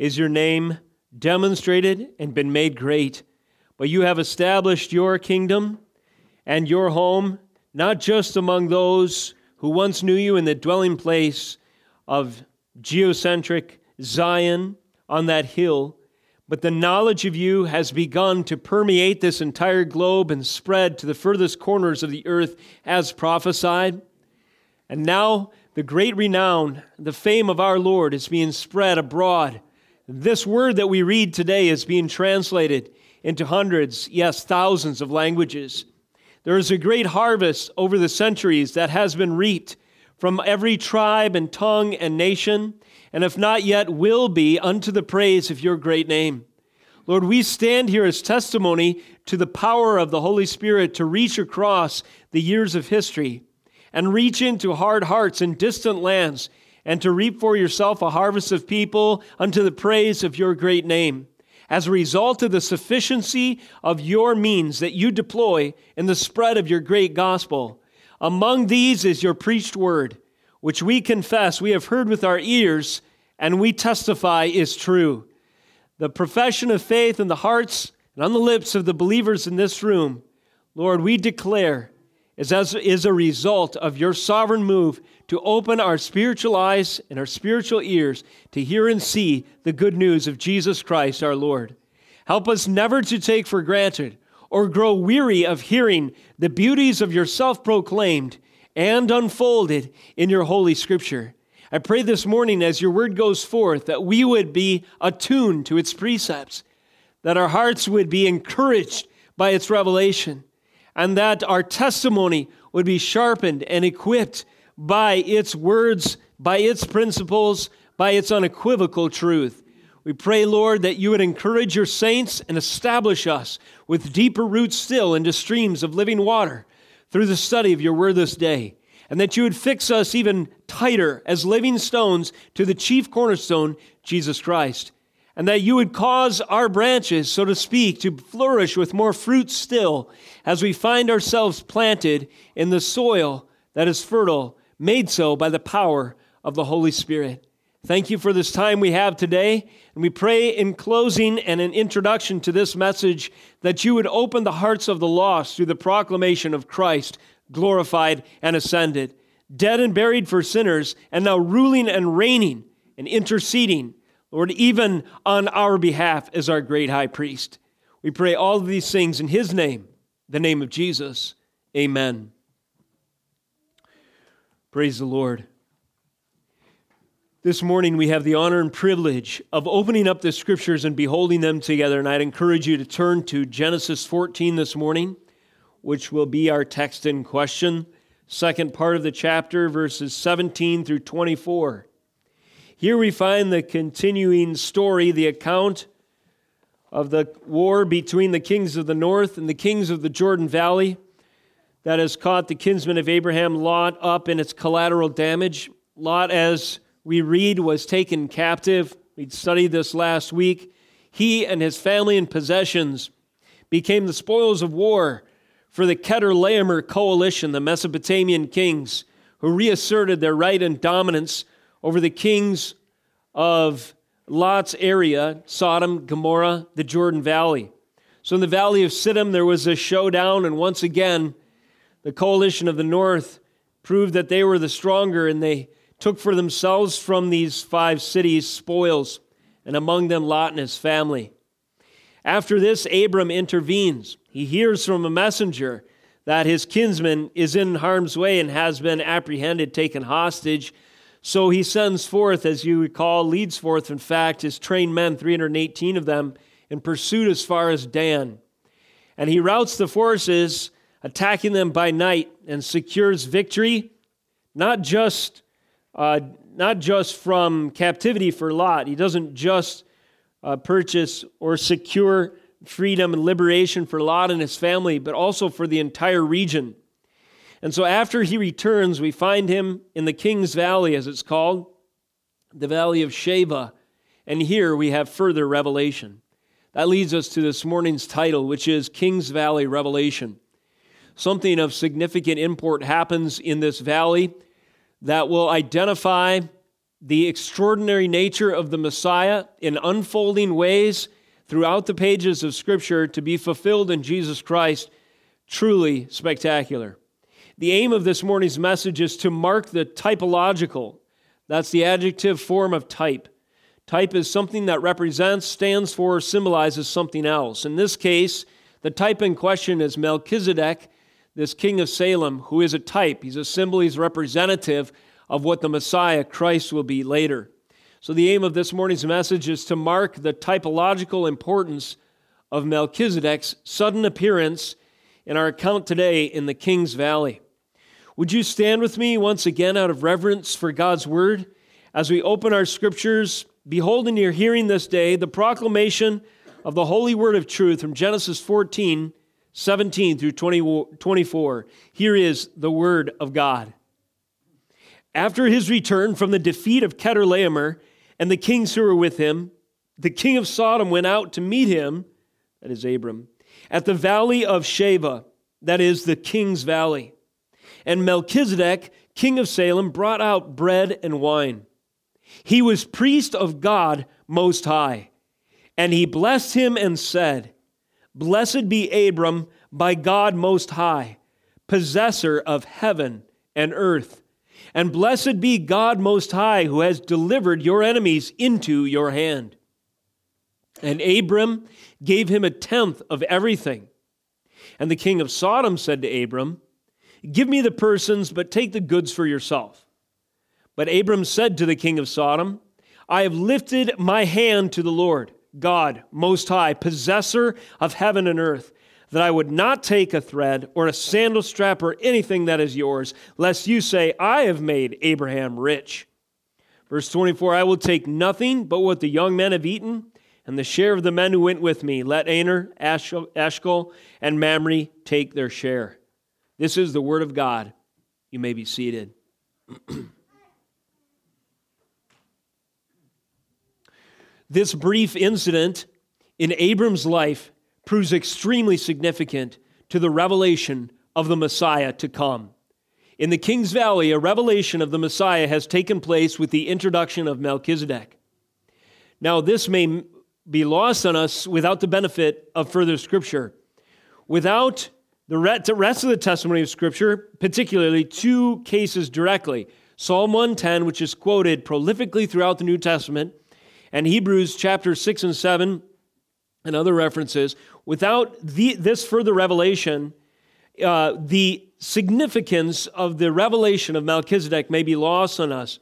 is your name demonstrated and been made great. But you have established your kingdom and your home, not just among those who once knew you in the dwelling place of geocentric Zion on that hill, but the knowledge of you has begun to permeate this entire globe and spread to the furthest corners of the earth as prophesied. And now the great renown, the fame of our Lord is being spread abroad. This word that we read today is being translated into hundreds, yes, thousands of languages. There is a great harvest over the centuries that has been reaped from every tribe and tongue and nation, and if not yet, will be unto the praise of your great name. Lord, we stand here as testimony to the power of the Holy Spirit to reach across the years of history and reach into hard hearts in distant lands and to reap for yourself a harvest of people unto the praise of your great name as a result of the sufficiency of your means that you deploy in the spread of your great gospel. Among these is your preached word, which we confess we have heard with our ears and we testify is true. The profession of faith in the hearts and on the lips of the believers in this room, Lord, we declare is as is a result of your sovereign move to open our spiritual eyes and our spiritual ears to hear and see the good news of Jesus Christ our Lord. Help us never to take for granted or grow weary of hearing the beauties of your self proclaimed and unfolded in your holy scripture. I pray this morning as your word goes forth that we would be attuned to its precepts, that our hearts would be encouraged by its revelation, and that our testimony would be sharpened and equipped by its words, by its principles, by its unequivocal truth. We pray, Lord, that you would encourage your saints and establish us with deeper roots still into streams of living water through the study of your word this day, and that you would fix us even tighter as living stones to the chief cornerstone, Jesus Christ, and that you would cause our branches, so to speak, to flourish with more fruit still as we find ourselves planted in the soil that is fertile made so by the power of the Holy Spirit. Thank you for this time we have today. And we pray in closing and an introduction to this message that you would open the hearts of the lost through the proclamation of Christ, glorified and ascended, dead and buried for sinners, and now ruling and reigning and interceding, Lord, even on our behalf as our great high priest. We pray all of these things in his name, the name of Jesus. Amen. Praise the Lord. This morning we have the honor and privilege of opening up the scriptures and beholding them together. And I'd encourage you to turn to Genesis 14 this morning, which will be our text in question, second part of the chapter, verses 17 through 24. Here we find the continuing story, the account of the war between the kings of the north and the kings of the Jordan Valley that has caught the kinsman of Abraham, Lot, up in its collateral damage. Lot, as we read, was taken captive. We studied this last week. He and his family and possessions became the spoils of war for the Chedorlaomer coalition, the Mesopotamian kings, who reasserted their right and dominance over the kings of Lot's area, Sodom, Gomorrah, the Jordan Valley. So in the valley of Siddim, there was a showdown, and once again, the coalition of the north proved that they were the stronger and they took for themselves from these five cities spoils, and among them Lot and his family. After this, Abram intervenes. He hears from a messenger that his kinsman is in harm's way and has been apprehended, taken hostage. So he sends forth, as you recall, leads forth, in fact, his trained men, 318 of them, in pursuit as far as Dan. And he routs the forces attacking them by night and secures victory, not just, uh, not just from captivity for Lot. He doesn't just uh, purchase or secure freedom and liberation for Lot and his family, but also for the entire region. And so after he returns, we find him in the King's Valley, as it's called, the Valley of Shaveh. And here we have further revelation. That leads us to this morning's title, which is King's Valley Revelation something of significant import happens in this valley that will identify the extraordinary nature of the Messiah in unfolding ways throughout the pages of Scripture to be fulfilled in Jesus Christ, truly spectacular. The aim of this morning's message is to mark the typological, that's the adjective form of type. Type is something that represents, stands for, symbolizes something else. In this case, the type in question is Melchizedek, this king of Salem, who is a type. He's a symbol, he's representative of what the Messiah, Christ, will be later. So, the aim of this morning's message is to mark the typological importance of Melchizedek's sudden appearance in our account today in the King's Valley. Would you stand with me once again out of reverence for God's Word as we open our scriptures? Behold, in your hearing this day the proclamation of the holy word of truth from Genesis 14, 17 through 20, 24. Here is the word of God. After his return from the defeat of Chedorlaomer and the kings who were with him, the king of Sodom went out to meet him, that is Abram, at the valley of Shaveh, that is the king's valley. And Melchizedek, king of Salem, brought out bread and wine. He was priest of God Most High. And he blessed him and said, Blessed be Abram by God Most High, possessor of heaven and earth. And blessed be God Most High, who has delivered your enemies into your hand. And Abram gave him a tenth of everything. And the king of Sodom said to Abram, Give me the persons, but take the goods for yourself. But Abram said to the king of Sodom, I have lifted my hand to the Lord, God, Most High, possessor of heaven and earth, that I would not take a thread or a sandal strap or anything that is yours, lest you say, I have made Abraham rich. Verse 24 I will take nothing but what the young men have eaten and the share of the men who went with me. Let Aner, Eshcol, and Mamre take their share. This is the word of God. You may be seated. this brief incident in Abram's life proves extremely significant to the revelation of the Messiah to come. In the King's Valley, a revelation of the Messiah has taken place with the introduction of Melchizedek. Now, this may be lost on us without the benefit of further scripture. Without the rest of the testimony of Scripture, particularly two cases directly Psalm 110, which is quoted prolifically throughout the New Testament, and Hebrews chapter 6 and 7, and other references. Without the, this further revelation, uh, the significance of the revelation of Melchizedek may be lost on us.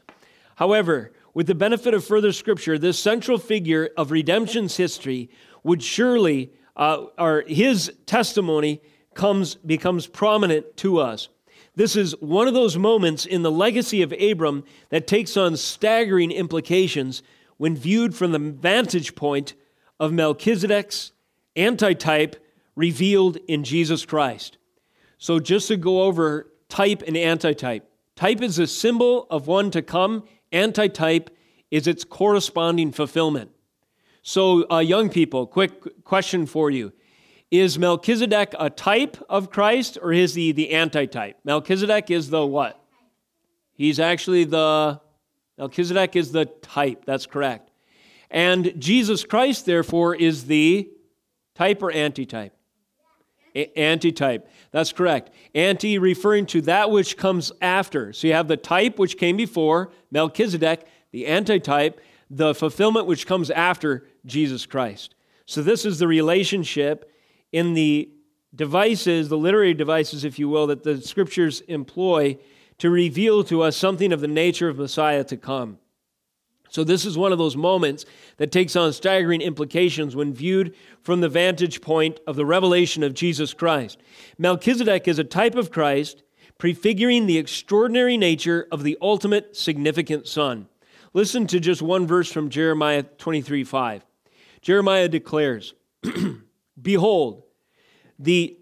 However, with the benefit of further scripture, this central figure of redemption's history would surely, uh, or his testimony comes, becomes prominent to us. This is one of those moments in the legacy of Abram that takes on staggering implications when viewed from the vantage point of Melchizedek's antitype revealed in Jesus Christ. So, just to go over type and antitype type is a symbol of one to come, antitype is its corresponding fulfillment. So, uh, young people, quick question for you is Melchizedek a type of Christ or is he the antitype? Melchizedek is the what? He's actually the, Melchizedek is the type. That's correct. And Jesus Christ, therefore, is the type or antitype? A- antitype. That's correct. Anti referring to that which comes after. So you have the type which came before, Melchizedek, the antitype, the fulfillment which comes after Jesus Christ. So this is the relationship in the devices, the literary devices, if you will, that the scriptures employ to reveal to us something of the nature of Messiah to come. So, this is one of those moments that takes on staggering implications when viewed from the vantage point of the revelation of Jesus Christ. Melchizedek is a type of Christ, prefiguring the extraordinary nature of the ultimate significant Son. Listen to just one verse from Jeremiah 23 5. Jeremiah declares, Behold, the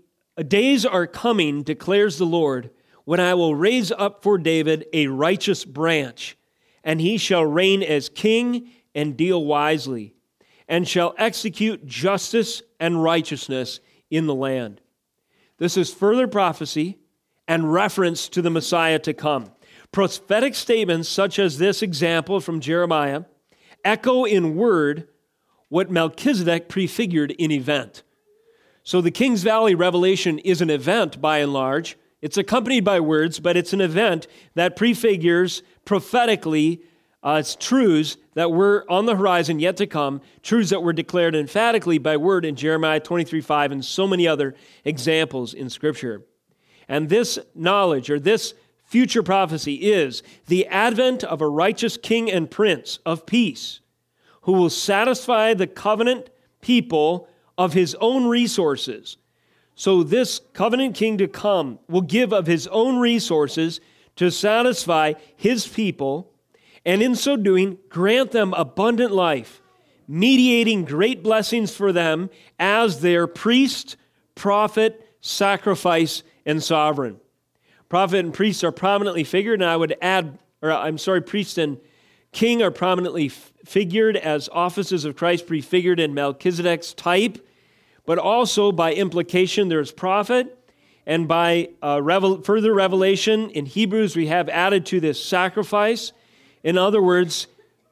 days are coming, declares the Lord, when I will raise up for David a righteous branch, and he shall reign as king and deal wisely, and shall execute justice and righteousness in the land. This is further prophecy and reference to the Messiah to come prophetic statements such as this example from Jeremiah echo in word what Melchizedek prefigured in event. So the Kings Valley revelation is an event by and large. It's accompanied by words, but it's an event that prefigures prophetically uh, it's truths that were on the horizon yet to come, truths that were declared emphatically by word in Jeremiah 23 5 and so many other examples in Scripture. And this knowledge or this future prophecy is the advent of a righteous king and prince of peace who will satisfy the covenant people of his own resources. So, this covenant king to come will give of his own resources to satisfy his people, and in so doing, grant them abundant life, mediating great blessings for them as their priest, prophet, sacrifice, and sovereign. Prophet and priest are prominently figured, and I would add, or I'm sorry, priest and king are prominently f- figured as offices of Christ prefigured in Melchizedek's type, but also by implication, there's prophet. And by uh, revel- further revelation in Hebrews, we have added to this sacrifice. In other words,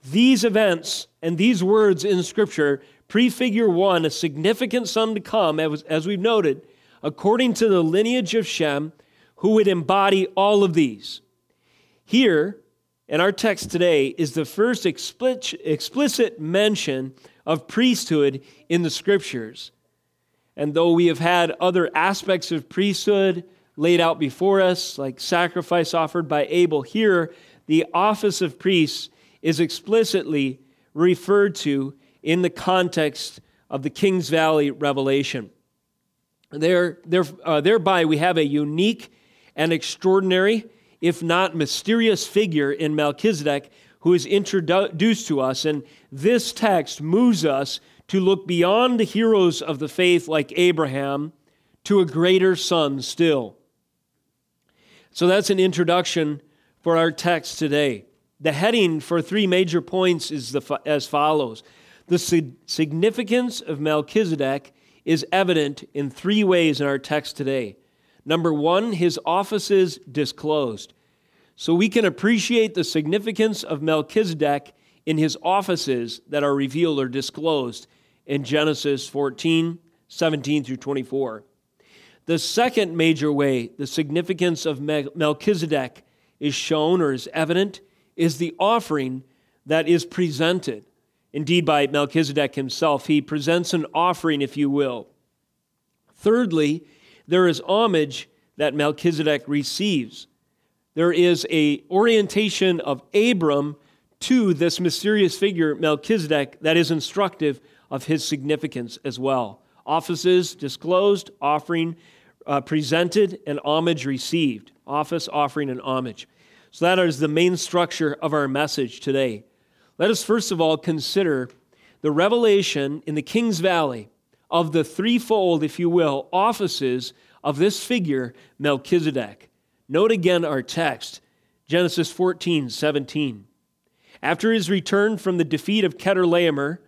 these events and these words in Scripture prefigure one, a significant son to come, as, as we've noted, according to the lineage of Shem, who would embody all of these. Here, in our text today, is the first explicit mention of priesthood in the scriptures. And though we have had other aspects of priesthood laid out before us, like sacrifice offered by Abel, here the office of priest is explicitly referred to in the context of the King's Valley revelation. There, there, uh, thereby, we have a unique and extraordinary, if not mysterious, figure in Melchizedek who is introduced to us. And this text moves us to look beyond the heroes of the faith like Abraham to a greater son still. So that's an introduction for our text today. The heading for three major points is the, as follows The significance of Melchizedek is evident in three ways in our text today. Number one, his offices disclosed. So we can appreciate the significance of Melchizedek in his offices that are revealed or disclosed in Genesis 14, 17 through 24. The second major way the significance of Melchizedek is shown or is evident is the offering that is presented. Indeed, by Melchizedek himself, he presents an offering, if you will. Thirdly, there is homage that Melchizedek receives. There is a orientation of Abram to this mysterious figure Melchizedek that is instructive of his significance as well. Offices disclosed, offering uh, presented, and homage received. Office, offering, and homage. So that is the main structure of our message today. Let us first of all consider the revelation in the King's Valley of the threefold, if you will, offices of this figure, Melchizedek. Note again our text, Genesis 14, 17. After his return from the defeat of Chedorlaomer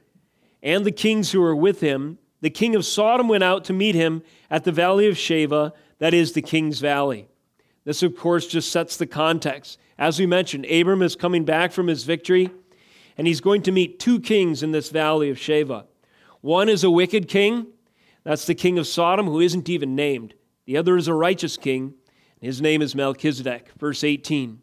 and the kings who were with him, the king of Sodom went out to meet him at the valley of Shaveh, that is the king's valley. This, of course, just sets the context. As we mentioned, Abram is coming back from his victory, and he's going to meet two kings in this valley of Shaveh. One is a wicked king, that's the king of Sodom, who isn't even named. The other is a righteous king, and his name is Melchizedek. Verse 18.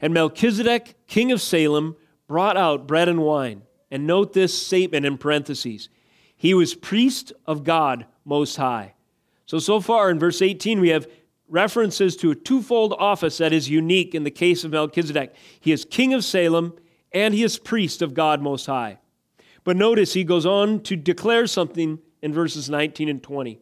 And Melchizedek, king of Salem, brought out bread and wine. And note this statement in parentheses he was priest of God Most High. So, so far in verse 18, we have references to a twofold office that is unique in the case of Melchizedek. He is king of Salem and he is priest of God Most High. But notice he goes on to declare something in verses 19 and 20.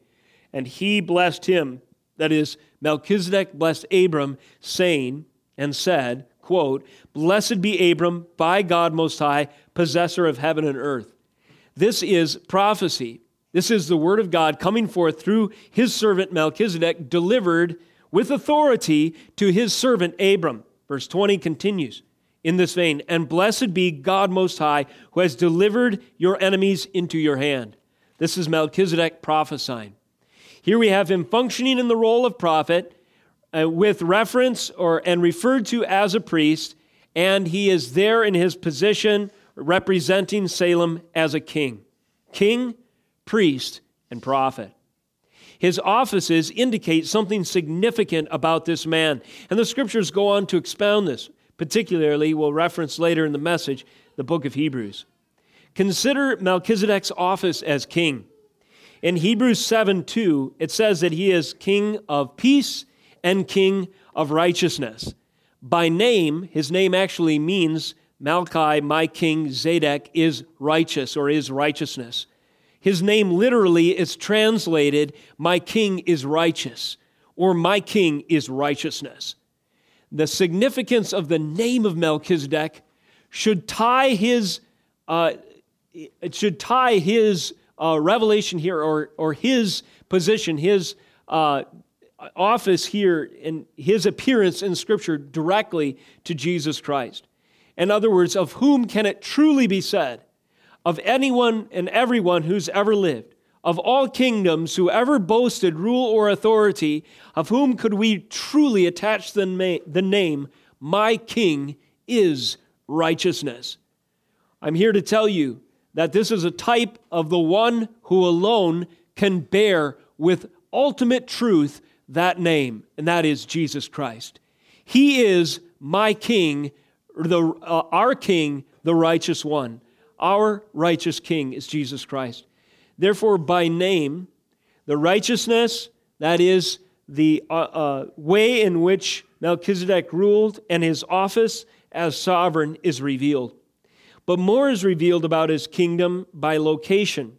And he blessed him, that is, Melchizedek blessed Abram, saying, and said, quote, Blessed be Abram by God Most High, possessor of heaven and earth. This is prophecy. This is the word of God coming forth through his servant Melchizedek, delivered with authority to his servant Abram. Verse 20 continues in this vein, and blessed be God Most High, who has delivered your enemies into your hand. This is Melchizedek prophesying. Here we have him functioning in the role of prophet, uh, with reference or and referred to as a priest, and he is there in his position representing Salem as a king. King, priest, and prophet. His offices indicate something significant about this man, and the scriptures go on to expound this. Particularly, we'll reference later in the message the book of Hebrews. Consider Melchizedek's office as king. In Hebrews 7 2, it says that he is king of peace and king of righteousness. By name, his name actually means Malchi, my king, Zadok, is righteous or is righteousness. His name literally is translated, My king is righteous, or My king is righteousness. The significance of the name of Melchizedek should tie his, uh, it should tie his uh, revelation here or, or his position, his uh, office here, and his appearance in Scripture directly to Jesus Christ. In other words, of whom can it truly be said, of anyone and everyone who's ever lived, of all kingdoms who ever boasted rule or authority, of whom could we truly attach the, the name, My King is righteousness? I'm here to tell you that this is a type of the one who alone can bear with ultimate truth that name, and that is Jesus Christ. He is my King, the, uh, our King, the righteous one. Our righteous King is Jesus Christ. Therefore, by name, the righteousness, that is the uh, uh, way in which Melchizedek ruled, and his office as sovereign is revealed. But more is revealed about his kingdom by location.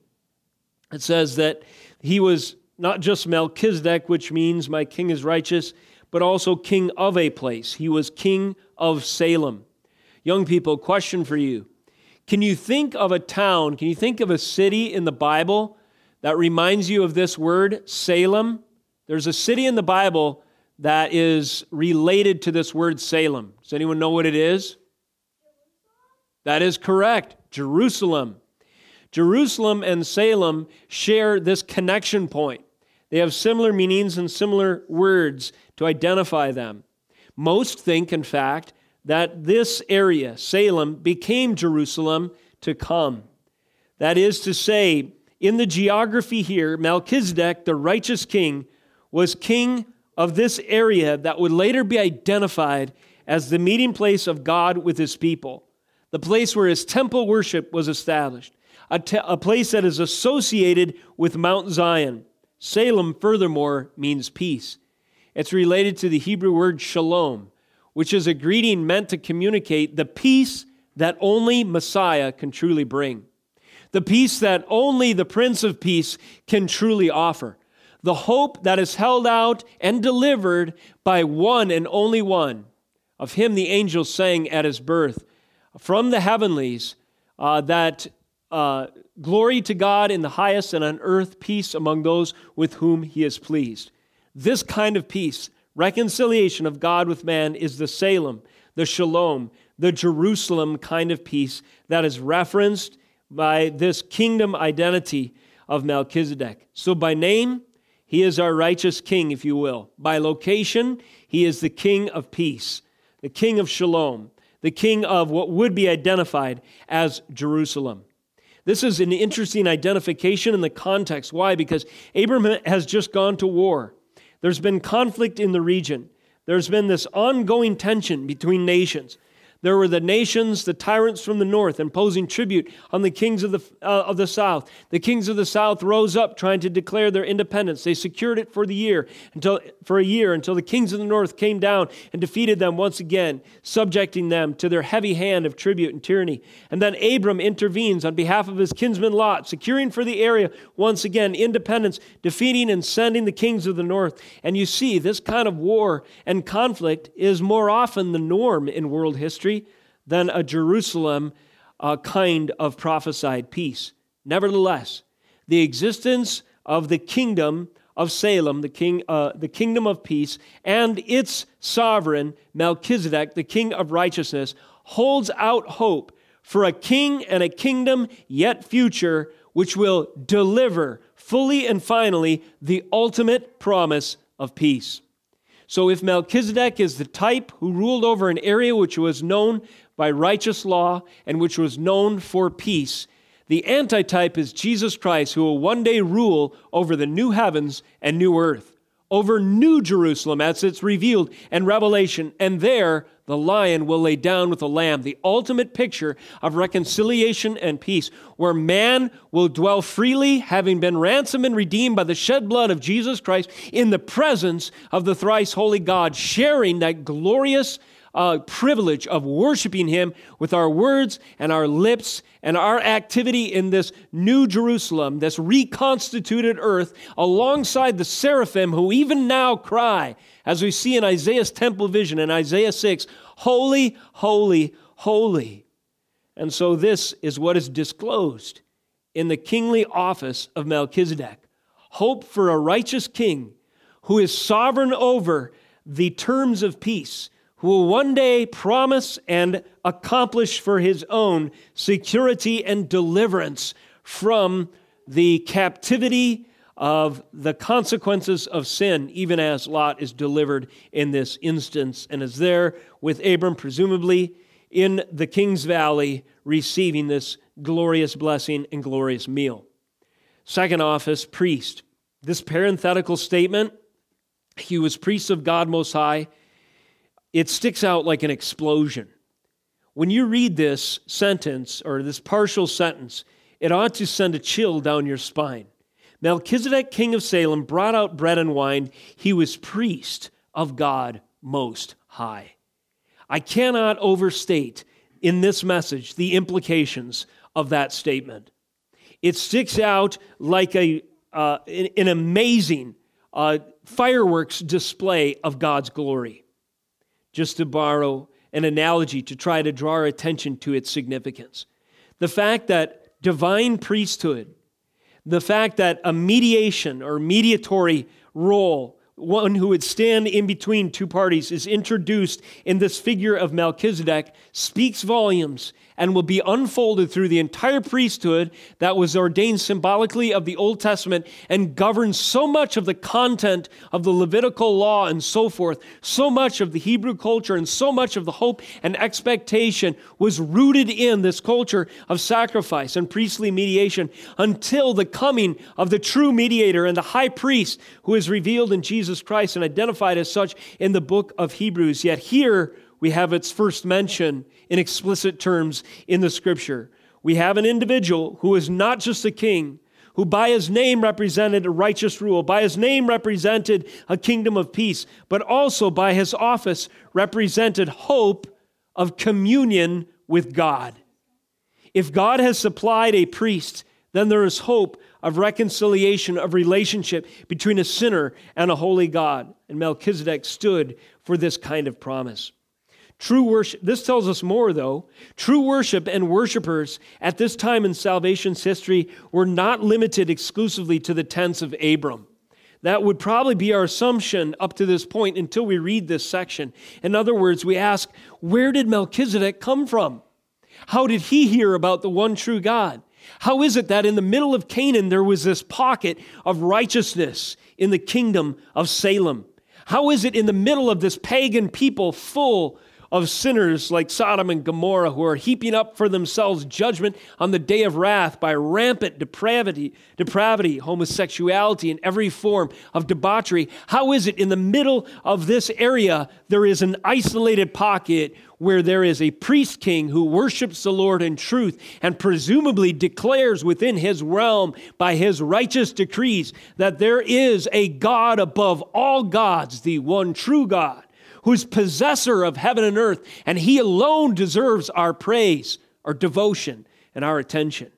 It says that he was not just Melchizedek, which means my king is righteous, but also king of a place. He was king of Salem. Young people, question for you. Can you think of a town, can you think of a city in the Bible that reminds you of this word, Salem? There's a city in the Bible that is related to this word Salem. Does anyone know what it is? That is correct, Jerusalem. Jerusalem and Salem share this connection point. They have similar meanings and similar words to identify them. Most think, in fact, that this area, Salem, became Jerusalem to come. That is to say, in the geography here, Melchizedek, the righteous king, was king of this area that would later be identified as the meeting place of God with his people, the place where his temple worship was established, a, te- a place that is associated with Mount Zion. Salem, furthermore, means peace. It's related to the Hebrew word shalom, which is a greeting meant to communicate the peace that only Messiah can truly bring, the peace that only the Prince of Peace can truly offer, the hope that is held out and delivered by one and only one. Of him, the angels sang at his birth from the heavenlies uh, that uh, glory to God in the highest and on earth peace among those with whom he is pleased. This kind of peace, reconciliation of God with man, is the Salem, the Shalom, the Jerusalem kind of peace that is referenced by this kingdom identity of Melchizedek. So, by name, he is our righteous king, if you will. By location, he is the king of peace, the king of shalom, the king of what would be identified as Jerusalem. This is an interesting identification in the context. Why? Because Abram has just gone to war. There's been conflict in the region. There's been this ongoing tension between nations. There were the nations, the tyrants from the north, imposing tribute on the kings of the, uh, of the south. The kings of the south rose up trying to declare their independence. They secured it for the year until for a year until the kings of the north came down and defeated them once again, subjecting them to their heavy hand of tribute and tyranny. And then Abram intervenes on behalf of his kinsman Lot, securing for the area once again independence, defeating and sending the kings of the north. And you see, this kind of war and conflict is more often the norm in world history than a Jerusalem uh, kind of prophesied peace. Nevertheless, the existence of the kingdom of Salem, the, king, uh, the kingdom of peace, and its sovereign, Melchizedek, the king of righteousness, holds out hope for a king and a kingdom yet future, which will deliver fully and finally the ultimate promise of peace. So if Melchizedek is the type who ruled over an area which was known by righteous law and which was known for peace, the antitype is Jesus Christ, who will one day rule over the new heavens and new earth, over New Jerusalem as it's revealed in Revelation. And there, the lion will lay down with the lamb, the ultimate picture of reconciliation and peace, where man will dwell freely, having been ransomed and redeemed by the shed blood of Jesus Christ, in the presence of the thrice holy God, sharing that glorious uh, privilege of worshiping Him with our words and our lips and our activity in this new Jerusalem, this reconstituted earth, alongside the seraphim who even now cry, as we see in Isaiah's temple vision in Isaiah 6 Holy, holy, holy. And so this is what is disclosed in the kingly office of Melchizedek hope for a righteous king who is sovereign over the terms of peace who will one day promise and accomplish for his own security and deliverance from the captivity of the consequences of sin, even as Lot is delivered in this instance and is there with Abram, presumably in the King's Valley, receiving this glorious blessing and glorious meal. Second office, priest. This parenthetical statement, he was priest of God Most High it sticks out like an explosion. When you read this sentence or this partial sentence, it ought to send a chill down your spine. Melchizedek, king of Salem, brought out bread and wine. He was priest of God Most High. I cannot overstate in this message the implications of that statement. It sticks out like a, uh, an amazing uh, fireworks display of God's glory just to borrow an analogy to try to draw our attention to its significance. The fact that divine priesthood, the fact that a mediation or mediatory role, one who would stand in between two parties, is introduced in this figure of Melchizedek, speaks volumes and will be unfolded through the entire priesthood that was ordained symbolically of the Old Testament and governs so much of the content of the Levitical law and so forth. So much of the Hebrew culture and so much of the hope and expectation was rooted in this culture of sacrifice and priestly mediation until the coming of the true mediator and the high priest who is revealed in Jesus Christ and identified as such in the book of Hebrews. Yet here, we have its first mention in explicit terms in the scripture. We have an individual who is not just a king, who by his name represented a righteous rule, by his name represented a kingdom of peace, but also by his office represented hope of communion with God. If God has supplied a priest, then there is hope of reconciliation, of relationship between a sinner and a holy God. And Melchizedek stood for this kind of promise. True worship, this tells us more though. True worship and worshipers at this time in salvation's history were not limited exclusively to the tents of Abram. That would probably be our assumption up to this point until we read this section. In other words, we ask, where did Melchizedek come from? How did he hear about the one true God? How is it that in the middle of Canaan there was this pocket of righteousness in the kingdom of Salem? How is it in the middle of this pagan people full of sinners like Sodom and Gomorrah who are heaping up for themselves judgment on the day of wrath by rampant depravity, depravity, homosexuality, and every form of debauchery. How is it in the middle of this area there is an isolated pocket where there is a priest king who worships the Lord in truth and presumably declares within his realm by his righteous decrees that there is a God above all gods, the one true God who's possessor of heaven and earth, and he alone deserves our praise, our devotion, and our attention.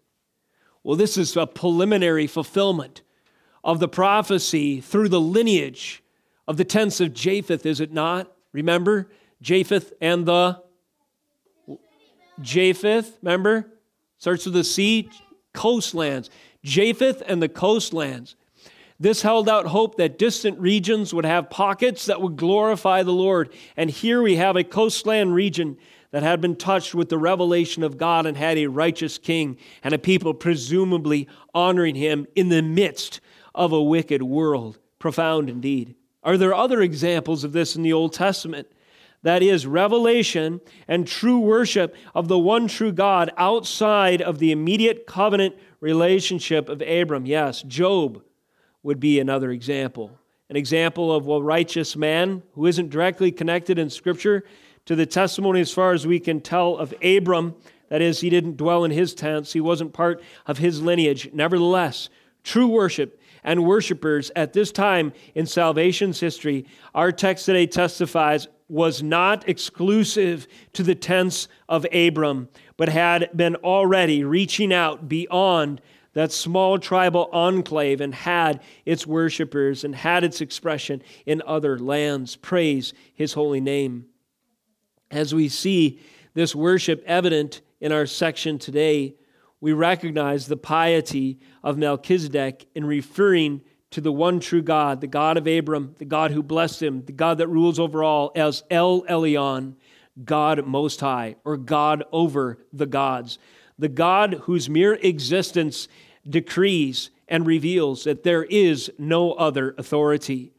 Well, this is a preliminary fulfillment of the prophecy through the lineage of the tents of Japheth, is it not? Remember? Japheth and the Japheth, remember? Starts with the sea, coastlands. Japheth and the coastlands. This held out hope that distant regions would have pockets that would glorify the Lord. And here we have a coastland region that had been touched with the revelation of God and had a righteous king and a people presumably honoring him in the midst of a wicked world. Profound indeed. Are there other examples of this in the Old Testament? That is, revelation and true worship of the one true God outside of the immediate covenant relationship of Abram. Yes, Job would be another example. An example of a righteous man who isn't directly connected in Scripture to the testimony as far as we can tell of Abram. That is, he didn't dwell in his tents, he wasn't part of his lineage. Nevertheless, true worship and worshipers at this time in salvation's history, our text today testifies was not exclusive to the tents of Abram, but had been already reaching out beyond that small tribal enclave and had its worshipers and had its expression in other lands. Praise his holy name. As we see this worship evident in our section today, we recognize the piety of Melchizedek in referring to the one true God, the God of Abram, the God who blessed him, the God that rules over all, as El Elyon, God Most High, or God over the gods. The God whose mere existence decrees and reveals that there is no other authority.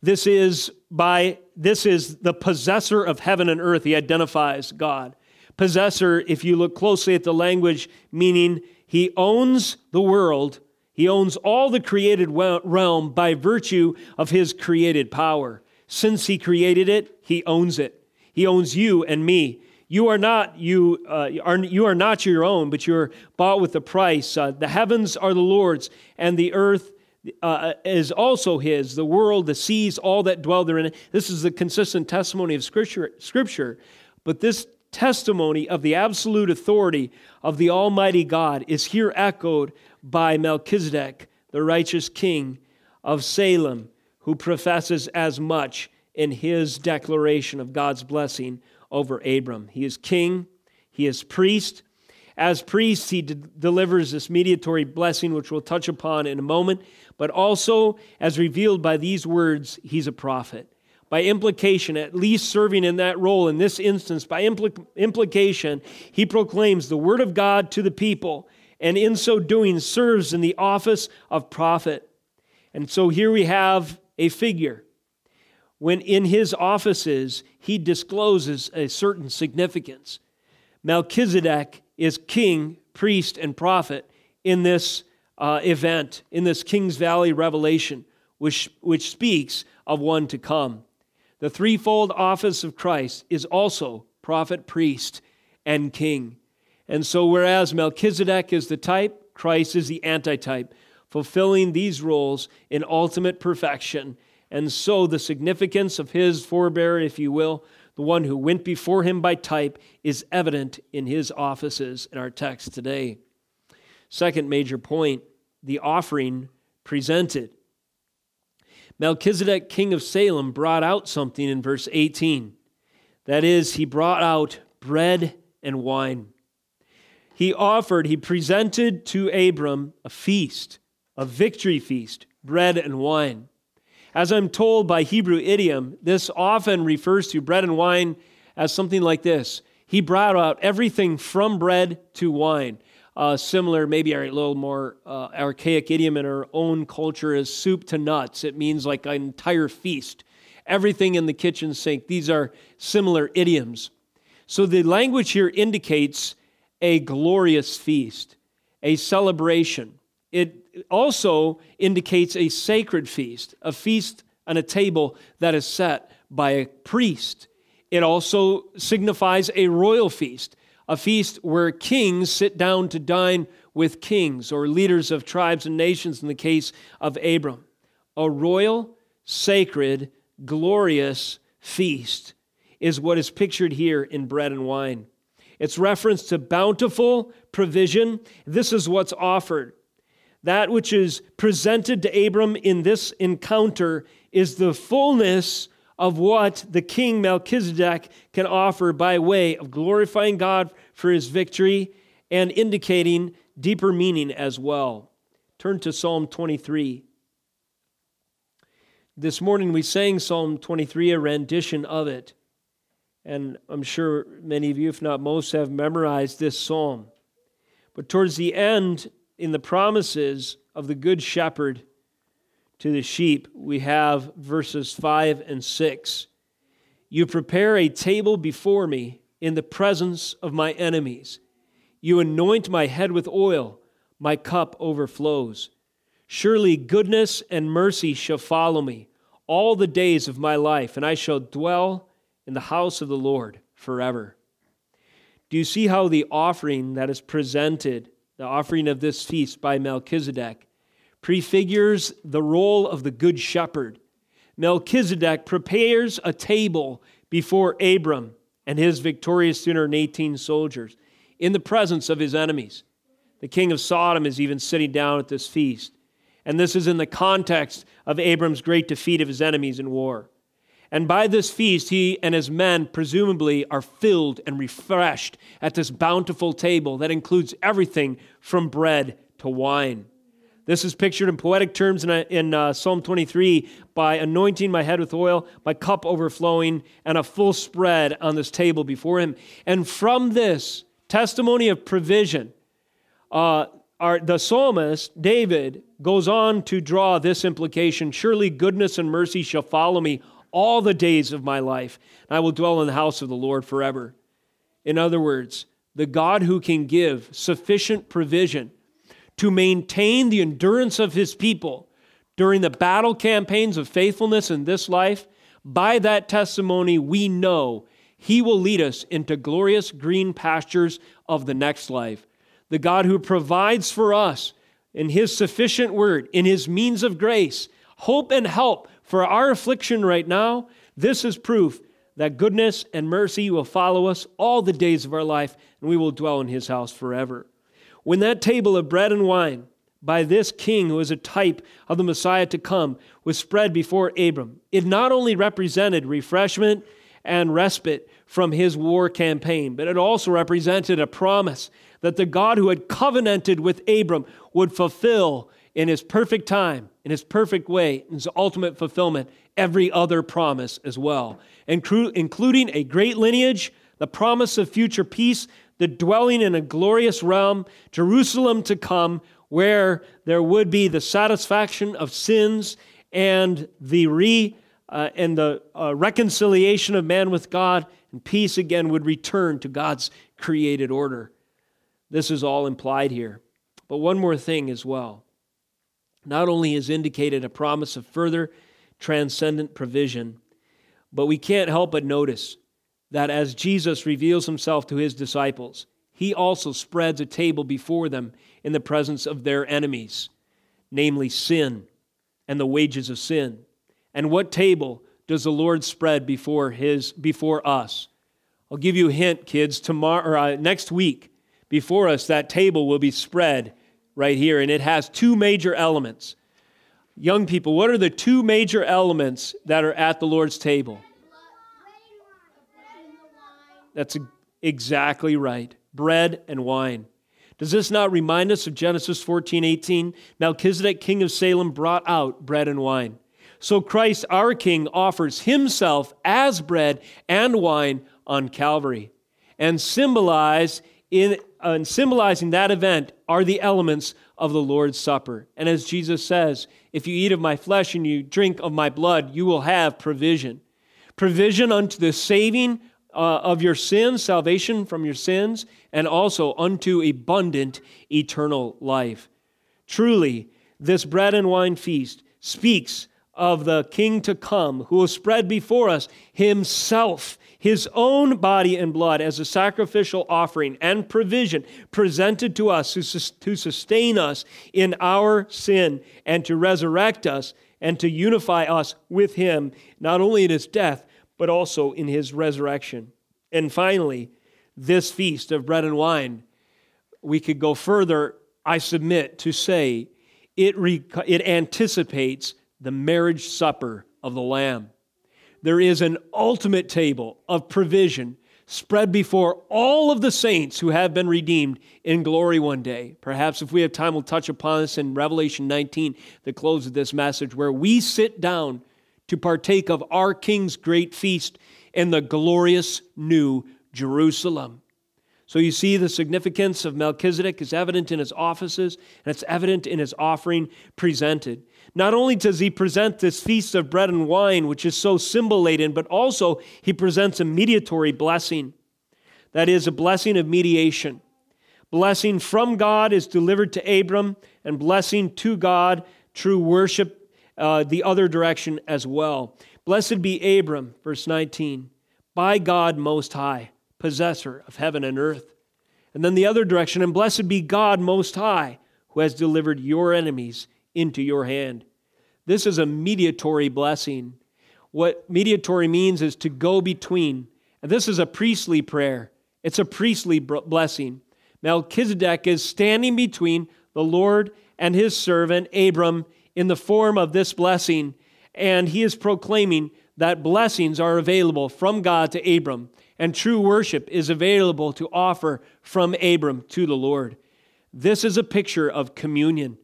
This is by this is the possessor of heaven and earth. He identifies God. Possessor, if you look closely at the language, meaning he owns the world he owns all the created realm by virtue of his created power. Since he created it, he owns it. He owns you and me. You are not you uh, are you are not your own, but you're bought with a price. Uh, the heavens are the Lord's, and the earth uh, is also His. The world, the seas, all that dwell therein. This is the consistent testimony of Scripture. Scripture, but this testimony of the absolute authority of the Almighty God is here echoed by Melchizedek, the righteous king of Salem, who professes as much in his declaration of God's blessing over Abram. He is king, he is priest. As priest, he de- delivers this mediatory blessing, which we'll touch upon in a moment, but also, as revealed by these words, he's a prophet. By implication, at least serving in that role in this instance, by impl- implication, he proclaims the word of God to the people and in so doing serves in the office of prophet. And so here we have a figure. When in his offices he discloses a certain significance. Melchizedek is king, priest, and prophet in this uh, event, in this King's Valley revelation, which, which speaks of one to come. The threefold office of Christ is also prophet, priest, and king. And so, whereas Melchizedek is the type, Christ is the antitype, fulfilling these roles in ultimate perfection. And so, the significance of his forebear, if you will, the one who went before him by type, is evident in his offices in our text today. Second major point the offering presented. Melchizedek, king of Salem, brought out something in verse 18. That is, he brought out bread and wine he offered, he presented to Abram a feast, a victory feast, bread and wine. As I'm told by Hebrew idiom, this often refers to bread and wine as something like this He brought out everything from bread to wine. Uh, similar, maybe a little more uh, archaic idiom in our own culture is soup to nuts. It means like an entire feast. Everything in the kitchen sink. These are similar idioms. So the language here indicates a glorious feast, a celebration. It also indicates a sacred feast, a feast on a table that is set by a priest. It also signifies a royal feast, a feast where kings sit down to dine with kings or leaders of tribes and nations in the case of Abram. A royal, sacred, glorious feast is what is pictured here in bread and wine. It's reference to bountiful provision. This is what's offered. That which is presented to Abram in this encounter is the fullness of what the king Melchizedek can offer by way of glorifying God for his victory and indicating deeper meaning as well. Turn to Psalm 23. This morning we sang Psalm 23, a rendition of it. And I'm sure many of you, if not most, have memorized this psalm. But towards the end, in the promises of the Good Shepherd to the sheep, we have verses 5 and 6. You prepare a table before me in the presence of my enemies. You anoint my head with oil, my cup overflows. Surely goodness and mercy shall follow me all the days of my life, and I shall dwell in the house of the Lord forever. Do you see how the offering that is presented, the offering of this feast by Melchizedek, prefigures the role of the Good Shepherd? Melchizedek prepares a table before Abram and his victorious 318 soldiers in the presence of his enemies. The king of Sodom is even sitting down at this feast. And this is in the context of Abram's great defeat of his enemies in war. And by this feast, he and his men presumably are filled and refreshed at this bountiful table that includes everything from bread to wine. This is pictured in poetic terms in, in uh, Psalm 23 by anointing my head with oil, my cup overflowing, and a full spread on this table before him. And from this testimony of provision, uh, our, the psalmist, David, goes on to draw this implication Surely goodness and mercy shall follow me all the days of my life, and I will dwell in the house of the Lord forever. In other words, the God who can give sufficient provision to maintain the endurance of his people during the battle campaigns of faithfulness in this life, by that testimony, we know he will lead us into glorious green pastures of the next life the God who provides for us in His sufficient word, in His means of grace, hope and help for our affliction right now, this is proof that goodness and mercy will follow us all the days of our life, and we will dwell in His house forever. When that table of bread and wine by this king who is a type of the Messiah to come was spread before Abram, it not only represented refreshment and respite from his war campaign, but it also represented a promise that the God who had covenanted with Abram would fulfill in his perfect time, in his perfect way, in his ultimate fulfillment, every other promise as well, including a great lineage, the promise of future peace, the dwelling in a glorious realm, Jerusalem to come, where there would be the satisfaction of sins and the re uh, and the uh, reconciliation of man with God, and peace again would return to God's created order. This is all implied here. But one more thing as well. Not only is indicated a promise of further transcendent provision, but we can't help but notice that as Jesus reveals himself to his disciples, he also spreads a table before them in the presence of their enemies, namely sin and the wages of sin. And what table does the Lord spread before his before us? I'll give you a hint, kids. Tomorrow, or, uh, next week, before us, that table will be spread right here, and it has two major elements. Young people, what are the two major elements that are at the Lord's table? That's exactly right bread and wine. Does this not remind us of Genesis 14 18? Melchizedek, king of Salem, brought out bread and wine. So Christ, our King, offers himself as bread and wine on Calvary and symbolize in and symbolizing that event are the elements of the Lord's Supper. And as Jesus says, if you eat of my flesh and you drink of my blood, you will have provision. Provision unto the saving uh, of your sins, salvation from your sins, and also unto abundant eternal life. Truly, this bread and wine feast speaks of the King to come who will spread before us himself his own body and blood as a sacrificial offering and provision presented to us to sustain us in our sin and to resurrect us and to unify us with him, not only in his death, but also in his resurrection. And finally, this feast of bread and wine, we could go further, I submit, to say it, it anticipates the marriage supper of the Lamb there is an ultimate table of provision spread before all of the saints who have been redeemed in glory one day. Perhaps if we have time, we'll touch upon this in Revelation 19, the close of this message, where we sit down to partake of our King's great feast in the glorious new Jerusalem. So you see the significance of Melchizedek is evident in his offices, and it's evident in his offering presented. Not only does he present this feast of bread and wine, which is so symbol laden, but also he presents a mediatory blessing. That is, a blessing of mediation. Blessing from God is delivered to Abram, and blessing to God, true worship, uh, the other direction as well. Blessed be Abram, verse 19, by God Most High possessor of heaven and earth. And then the other direction, and blessed be God Most High, who has delivered your enemies into your hand. This is a mediatory blessing. What mediatory means is to go between. And this is a priestly prayer, it's a priestly blessing. Melchizedek is standing between the Lord and his servant Abram in the form of this blessing, and he is proclaiming that blessings are available from God to Abram and true worship is available to offer from Abram to the Lord. This is a picture of communion,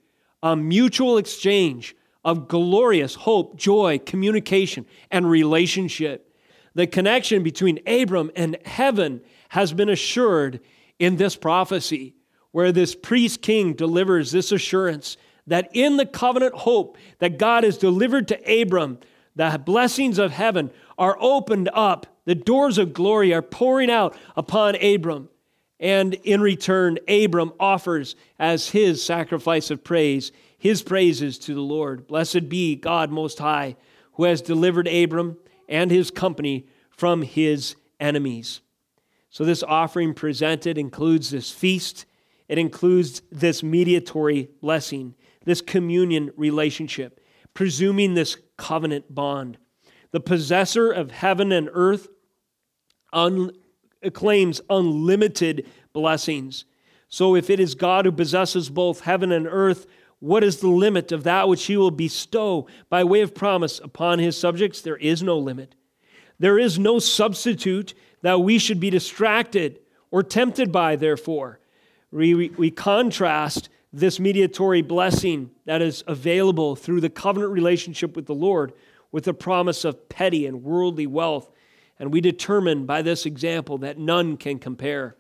a mutual exchange of glorious hope, joy, communication, and relationship. The connection between Abram and heaven has been assured in this prophecy, where this priest king delivers this assurance that in the covenant hope that God has delivered to Abram, the blessings of heaven are opened up the doors of glory are pouring out upon Abram. And in return, Abram offers as his sacrifice of praise his praises to the Lord. Blessed be God Most High, who has delivered Abram and his company from his enemies. So, this offering presented includes this feast, it includes this mediatory blessing, this communion relationship, presuming this covenant bond. The possessor of heaven and earth un, claims unlimited blessings. So if it is God who possesses both heaven and earth, what is the limit of that which he will bestow by way of promise upon his subjects? There is no limit. There is no substitute that we should be distracted or tempted by, therefore. We, we, we contrast this mediatory blessing that is available through the covenant relationship with the Lord with the promise of petty and worldly wealth and we determine by this example that none can compare.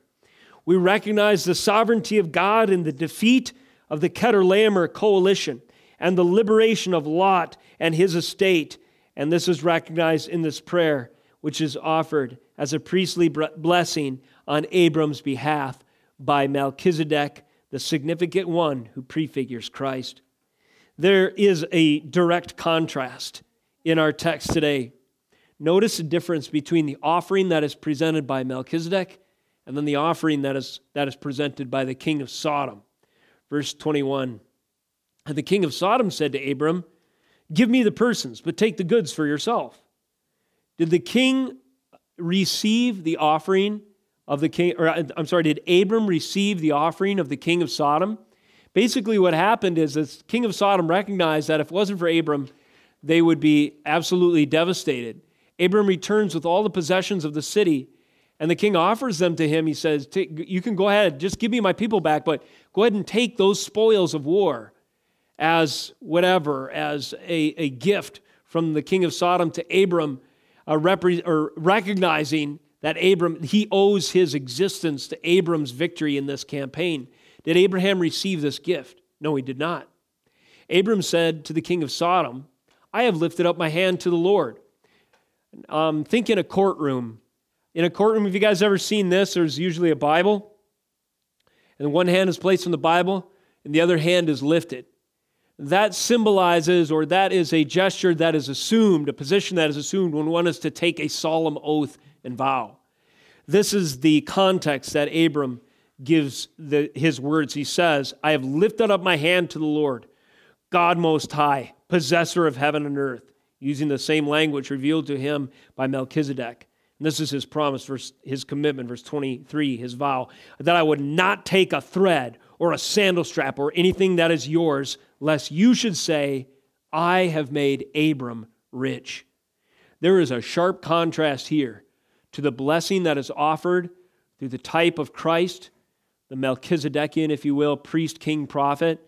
We recognize the sovereignty of God in the defeat of the Chedorlaomer coalition and the liberation of Lot and his estate. And this is recognized in this prayer, which is offered as a priestly blessing on Abram's behalf by Melchizedek, the significant one who prefigures Christ. There is a direct contrast in our text today Notice the difference between the offering that is presented by Melchizedek and then the offering that is, that is presented by the king of Sodom. Verse 21 And the king of Sodom said to Abram, Give me the persons, but take the goods for yourself. Did the king receive the offering of the king, or uh, I'm sorry, did Abram receive the offering of the king of Sodom? Basically, what happened is the king of Sodom recognized that if it wasn't for Abram, they would be absolutely devastated. Abram returns with all the possessions of the city, and the king offers them to him. He says, You can go ahead, just give me my people back, but go ahead and take those spoils of war as whatever, as a, a gift from the king of Sodom to Abram, uh, repre- or recognizing that Abram, he owes his existence to Abram's victory in this campaign. Did Abraham receive this gift? No, he did not. Abram said to the king of Sodom, I have lifted up my hand to the Lord. Um, think in a courtroom. In a courtroom, have you guys ever seen this? There's usually a Bible, and one hand is placed on the Bible, and the other hand is lifted. That symbolizes, or that is a gesture that is assumed, a position that is assumed when one is to take a solemn oath and vow. This is the context that Abram gives the, his words. He says, I have lifted up my hand to the Lord, God Most High, possessor of heaven and earth using the same language revealed to him by Melchizedek. And this is his promise, verse, his commitment, verse 23, his vow, that I would not take a thread or a sandal strap or anything that is yours, lest you should say, I have made Abram rich. There is a sharp contrast here to the blessing that is offered through the type of Christ, the Melchizedekian, if you will, priest, king, prophet.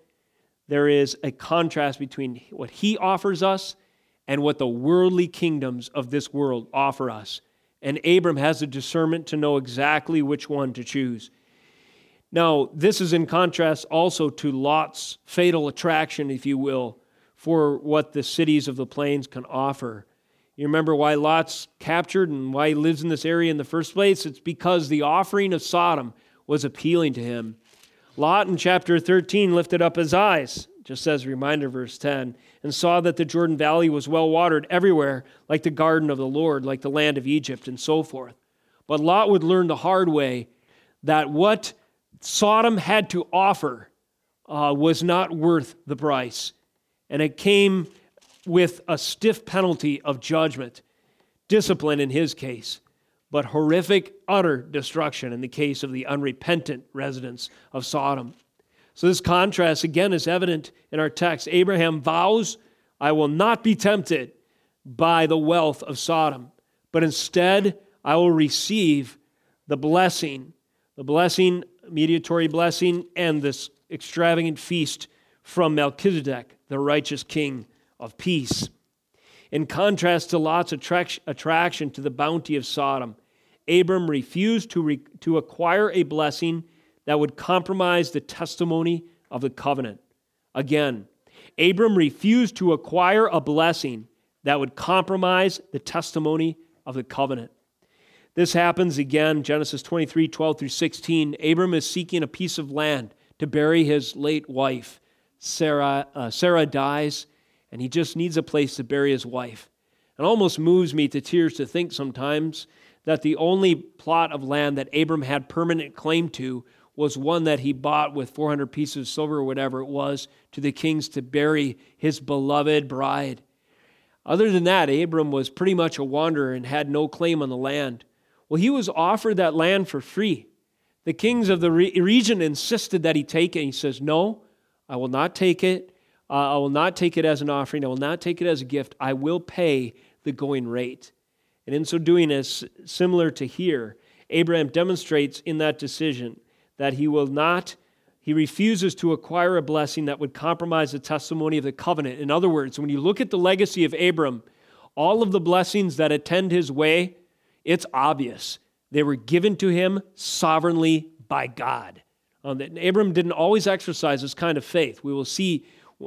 There is a contrast between what he offers us and what the worldly kingdoms of this world offer us. and Abram has the discernment to know exactly which one to choose. Now, this is in contrast also to Lot's fatal attraction, if you will, for what the cities of the plains can offer. You remember why Lot's captured and why he lives in this area in the first place? It's because the offering of Sodom was appealing to him. Lot in chapter 13 lifted up his eyes, just as a reminder, verse 10, and saw that the Jordan Valley was well watered everywhere, like the garden of the Lord, like the land of Egypt, and so forth. But Lot would learn the hard way that what Sodom had to offer uh, was not worth the price. And it came with a stiff penalty of judgment, discipline in his case, but horrific, utter destruction in the case of the unrepentant residents of Sodom. So, this contrast again is evident in our text. Abraham vows, I will not be tempted by the wealth of Sodom, but instead I will receive the blessing, the blessing, mediatory blessing, and this extravagant feast from Melchizedek, the righteous king of peace. In contrast to Lot's attraction to the bounty of Sodom, Abram refused to, re- to acquire a blessing that would compromise the testimony of the covenant. Again, Abram refused to acquire a blessing that would compromise the testimony of the covenant. This happens again, Genesis 23 12 through 16. Abram is seeking a piece of land to bury his late wife. Sarah, uh, Sarah dies, and he just needs a place to bury his wife. It almost moves me to tears to think sometimes that the only plot of land that Abram had permanent claim to was one that he bought with 400 pieces of silver or whatever it was to the kings to bury his beloved bride. Other than that, Abram was pretty much a wanderer and had no claim on the land. Well, he was offered that land for free. The kings of the region insisted that he take it. He says, No, I will not take it. Uh, I will not take it as an offering. I will not take it as a gift. I will pay the going rate. And in so doing, as similar to here, Abraham demonstrates in that decision that he will not, he refuses to acquire a blessing that would compromise the testimony of the covenant. In other words, when you look at the legacy of Abram, all of the blessings that attend his way, it's obvious. They were given to him sovereignly by God. Um, Abram didn't always exercise this kind of faith. We will see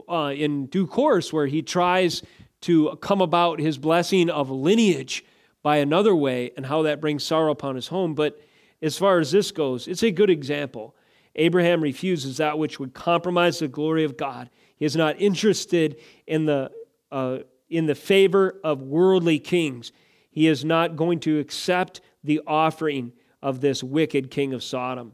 uh, in due course where he tries to come about his blessing of lineage by another way and how that brings sorrow upon his home. But as far as this goes, it's a good example. Abraham refuses that which would compromise the glory of God. He is not interested in the, uh, in the favor of worldly kings. He is not going to accept the offering of this wicked king of Sodom.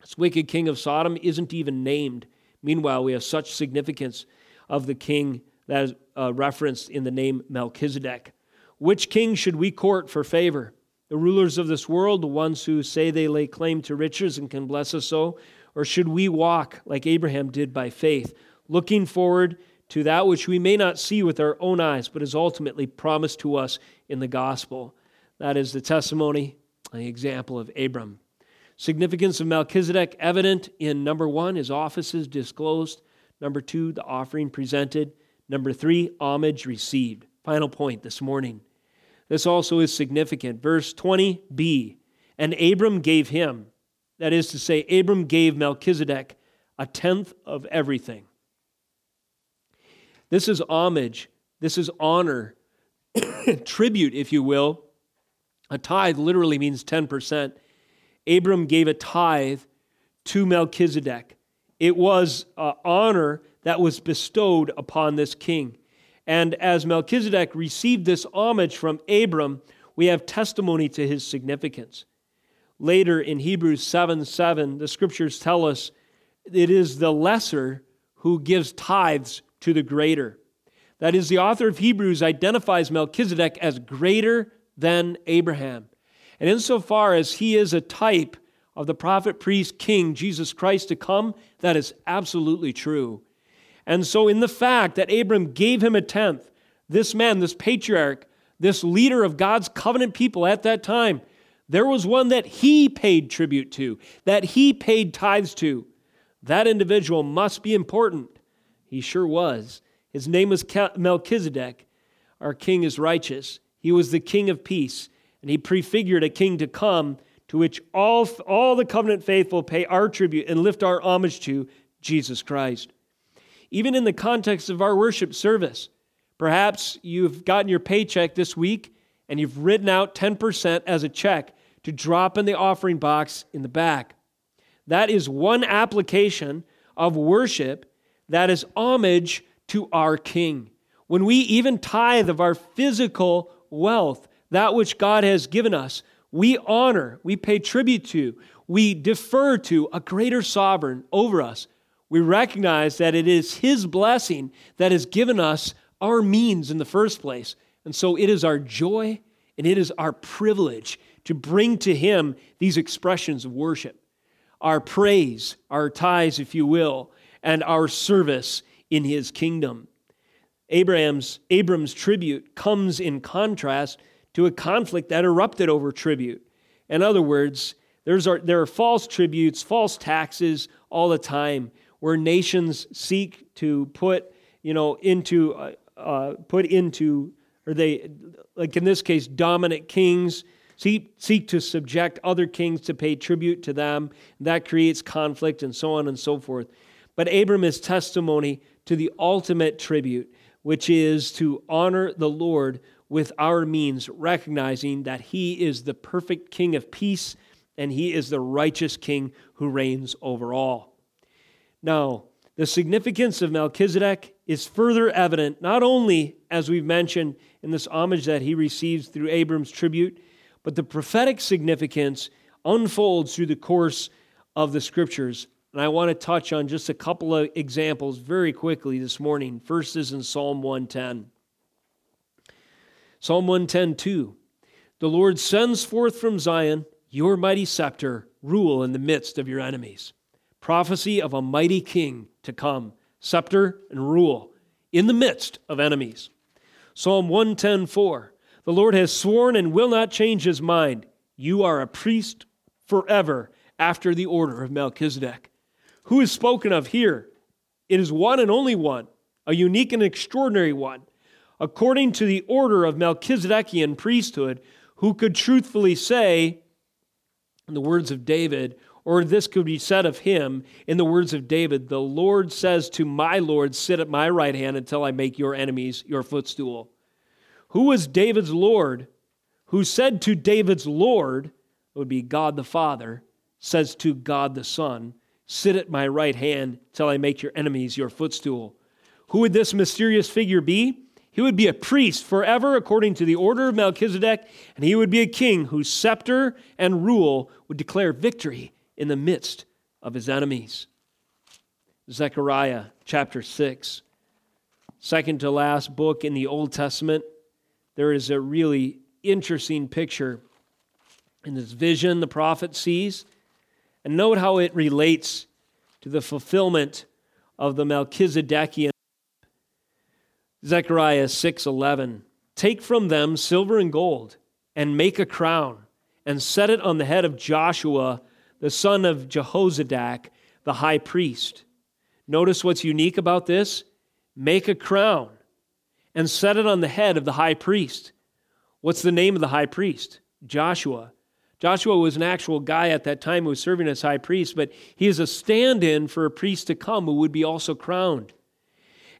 This wicked king of Sodom isn't even named. Meanwhile, we have such significance of the king that is uh, referenced in the name Melchizedek. Which king should we court for favor? The rulers of this world, the ones who say they lay claim to riches and can bless us so? Or should we walk like Abraham did by faith, looking forward to that which we may not see with our own eyes, but is ultimately promised to us in the gospel? That is the testimony the example of Abram. Significance of Melchizedek evident in number one, his offices disclosed. Number two, the offering presented. Number three, homage received. Final point this morning. This also is significant. Verse 20b And Abram gave him, that is to say, Abram gave Melchizedek a tenth of everything. This is homage, this is honor, tribute, if you will. A tithe literally means 10%. Abram gave a tithe to Melchizedek. It was uh, honor that was bestowed upon this king. And as Melchizedek received this homage from Abram, we have testimony to his significance. Later in Hebrews 7 7, the scriptures tell us it is the lesser who gives tithes to the greater. That is, the author of Hebrews identifies Melchizedek as greater than Abraham. And insofar as he is a type of the prophet, priest, king, Jesus Christ to come, that is absolutely true. And so, in the fact that Abram gave him a tenth, this man, this patriarch, this leader of God's covenant people at that time, there was one that he paid tribute to, that he paid tithes to. That individual must be important. He sure was. His name was Melchizedek. Our king is righteous. He was the king of peace and he prefigured a king to come to which all, all the covenant faithful pay our tribute and lift our homage to Jesus Christ. Even in the context of our worship service, perhaps you've gotten your paycheck this week and you've written out 10% as a check to drop in the offering box in the back. That is one application of worship that is homage to our King. When we even tithe of our physical wealth, that which God has given us, we honor, we pay tribute to, we defer to a greater sovereign over us. We recognize that it is His blessing that has given us our means in the first place. And so it is our joy and it is our privilege to bring to Him these expressions of worship our praise, our tithes, if you will, and our service in His kingdom. Abraham's, Abram's tribute comes in contrast to a conflict that erupted over tribute. In other words, there's, there are false tributes, false taxes all the time, where nations seek to put, you know, into, uh, uh, put into, or they, like in this case, dominant kings seek, seek to subject other kings to pay tribute to them. That creates conflict and so on and so forth. But Abram is testimony to the ultimate tribute, which is to honor the Lord with our means, recognizing that He is the perfect King of peace and He is the righteous King who reigns over all. Now, the significance of Melchizedek is further evident not only, as we've mentioned, in this homage that he receives through Abram's tribute, but the prophetic significance unfolds through the course of the scriptures. And I want to touch on just a couple of examples very quickly this morning. First is in Psalm 110. Psalm 110 2. The Lord sends forth from Zion your mighty scepter, rule in the midst of your enemies. Prophecy of a mighty king to come, scepter and rule in the midst of enemies. Psalm 110:4 The Lord has sworn and will not change his mind. You are a priest forever after the order of Melchizedek. Who is spoken of here? It is one and only one, a unique and extraordinary one according to the order of Melchizedekian priesthood, who could truthfully say, in the words of David, or this could be said of him in the words of David The Lord says to my Lord, Sit at my right hand until I make your enemies your footstool. Who was David's Lord? Who said to David's Lord, it would be God the Father, says to God the Son, Sit at my right hand till I make your enemies your footstool. Who would this mysterious figure be? He would be a priest forever according to the order of Melchizedek, and he would be a king whose scepter and rule would declare victory in the midst of his enemies. Zechariah chapter 6, second to last book in the Old Testament, there is a really interesting picture in this vision the prophet sees. And note how it relates to the fulfillment of the Melchizedekian Zechariah 6:11 Take from them silver and gold and make a crown and set it on the head of Joshua the son of Jehozadak the high priest. Notice what's unique about this? Make a crown and set it on the head of the high priest. What's the name of the high priest? Joshua. Joshua was an actual guy at that time who was serving as high priest, but he is a stand in for a priest to come who would be also crowned.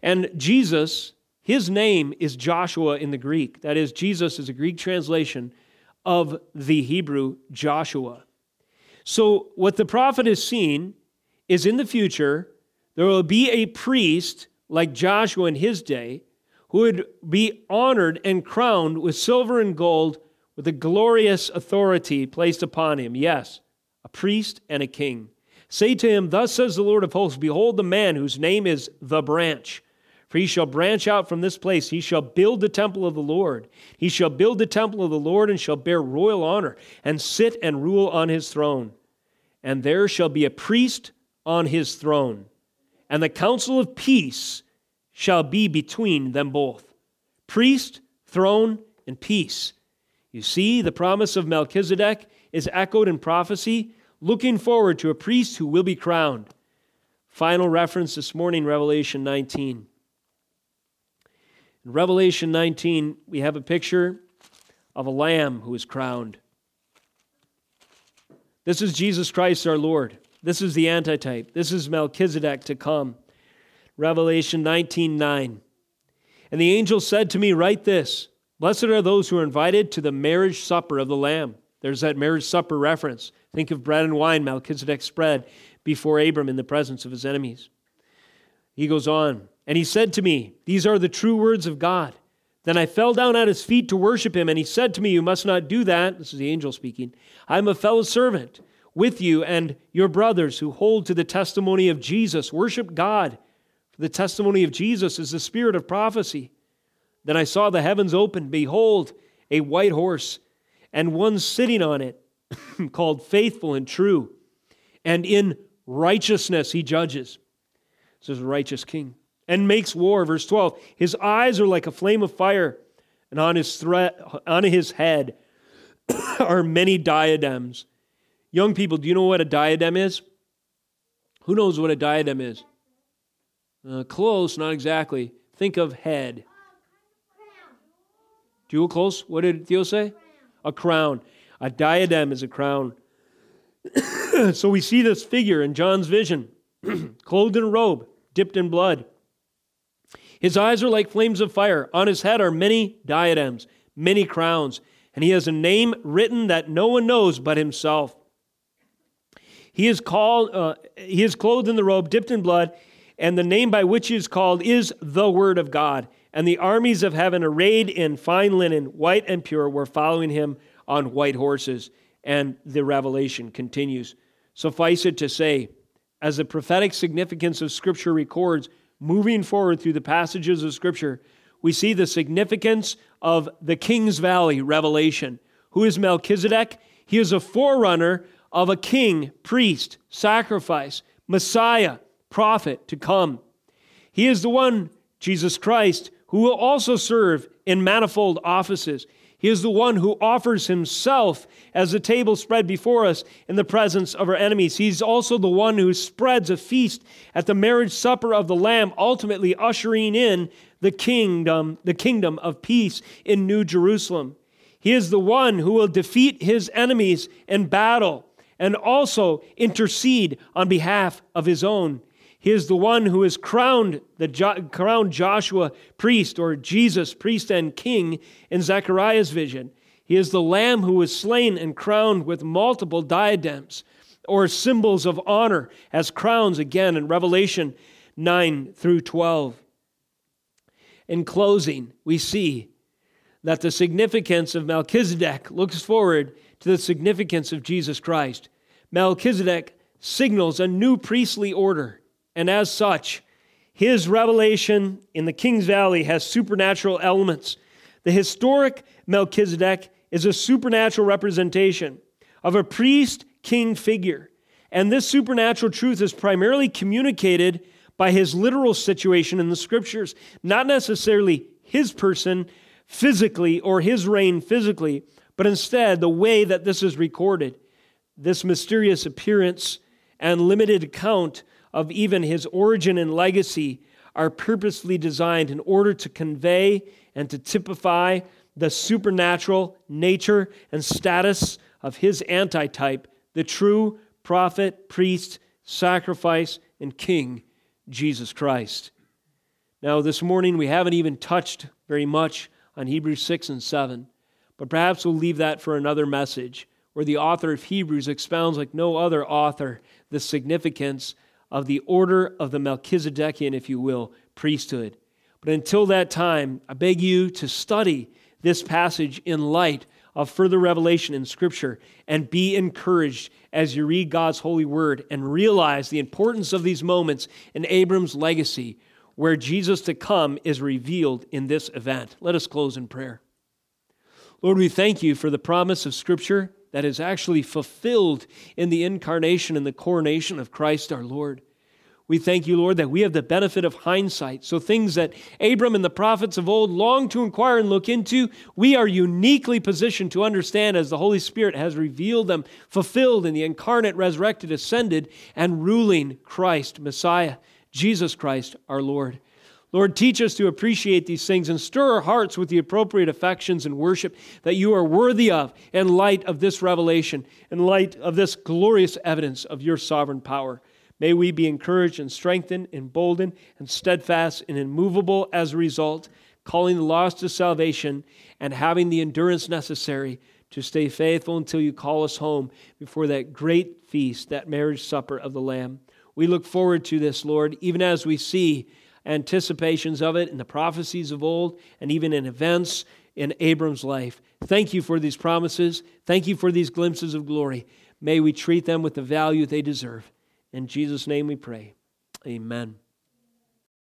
And Jesus, his name is Joshua in the Greek. That is, Jesus is a Greek translation of the Hebrew Joshua. So, what the prophet is seeing is in the future, there will be a priest like Joshua in his day who would be honored and crowned with silver and gold with a glorious authority placed upon him. Yes, a priest and a king. Say to him, Thus says the Lord of hosts, Behold the man whose name is the branch for he shall branch out from this place. He shall build the temple of the Lord. He shall build the temple of the Lord and shall bear royal honor and sit and rule on his throne. And there shall be a priest on his throne. And the counsel of peace shall be between them both. Priest, throne, and peace. You see, the promise of Melchizedek is echoed in prophecy, looking forward to a priest who will be crowned. Final reference this morning, Revelation 19. In Revelation 19, we have a picture of a lamb who is crowned. This is Jesus Christ our Lord. This is the antitype. This is Melchizedek to come. Revelation 19 9. And the angel said to me, Write this Blessed are those who are invited to the marriage supper of the Lamb. There's that marriage supper reference. Think of bread and wine Melchizedek spread before Abram in the presence of his enemies. He goes on, and he said to me, These are the true words of God. Then I fell down at his feet to worship him, and he said to me, You must not do that. This is the angel speaking. I am a fellow servant with you and your brothers who hold to the testimony of Jesus. Worship God. For the testimony of Jesus is the spirit of prophecy. Then I saw the heavens open. Behold, a white horse, and one sitting on it, called faithful and true. And in righteousness he judges. This is a righteous king. And makes war. Verse 12. His eyes are like a flame of fire, and on his, threat, on his head are many diadems. Young people, do you know what a diadem is? Who knows what a diadem is? Uh, close, not exactly. Think of head. Do you close? What did Theo say? A crown. A diadem is a crown. so we see this figure in John's vision, clothed in a robe, dipped in blood. His eyes are like flames of fire. On his head are many diadems, many crowns, and he has a name written that no one knows but himself. He is called, uh, he is clothed in the robe, dipped in blood, and the name by which he is called is the Word of God. And the armies of heaven, arrayed in fine linen, white and pure, were following him on white horses. And the revelation continues. Suffice it to say, as the prophetic significance of Scripture records, moving forward through the passages of Scripture, we see the significance of the King's Valley revelation. Who is Melchizedek? He is a forerunner of a king, priest, sacrifice, Messiah, prophet to come. He is the one, Jesus Christ, who will also serve in manifold offices. He is the one who offers himself as a table spread before us in the presence of our enemies. He's also the one who spreads a feast at the marriage supper of the Lamb, ultimately ushering in the kingdom, the kingdom of peace in New Jerusalem. He is the one who will defeat his enemies in battle and also intercede on behalf of his own. He is the one who is crowned, the jo- crowned Joshua priest or Jesus priest and king in Zechariah's vision. He is the lamb who was slain and crowned with multiple diadems or symbols of honor as crowns again in Revelation 9 through 12. In closing, we see that the significance of Melchizedek looks forward to the significance of Jesus Christ. Melchizedek signals a new priestly order, and as such, his revelation in the King's Valley has supernatural elements. The historic Melchizedek is a supernatural representation of a priest king figure. And this supernatural truth is primarily communicated by his literal situation in the scriptures, not necessarily his person physically or his reign physically, but instead the way that this is recorded. This mysterious appearance and limited account of even his origin and legacy are purposely designed in order to convey and to typify the supernatural nature and status of his antitype, the true prophet, priest, sacrifice, and king, Jesus Christ. Now, this morning we haven't even touched very much on Hebrews 6 and 7. But perhaps we'll leave that for another message, where the author of Hebrews expounds like no other author the significance of the order of the Melchizedekian, if you will, priesthood. But until that time, I beg you to study this passage in light of further revelation in Scripture and be encouraged as you read God's holy word and realize the importance of these moments in Abram's legacy, where Jesus to come is revealed in this event. Let us close in prayer. Lord, we thank you for the promise of Scripture that is actually fulfilled in the incarnation and the coronation of Christ our Lord. We thank you, Lord, that we have the benefit of hindsight. So, things that Abram and the prophets of old longed to inquire and look into, we are uniquely positioned to understand as the Holy Spirit has revealed them, fulfilled in the incarnate, resurrected, ascended, and ruling Christ, Messiah, Jesus Christ, our Lord. Lord, teach us to appreciate these things and stir our hearts with the appropriate affections and worship that you are worthy of in light of this revelation, in light of this glorious evidence of your sovereign power. May we be encouraged and strengthened, emboldened, and steadfast and immovable as a result, calling the lost to salvation and having the endurance necessary to stay faithful until you call us home before that great feast, that marriage supper of the Lamb. We look forward to this, Lord, even as we see anticipations of it in the prophecies of old and even in events in Abram's life. Thank you for these promises. Thank you for these glimpses of glory. May we treat them with the value they deserve. In Jesus' name we pray. Amen.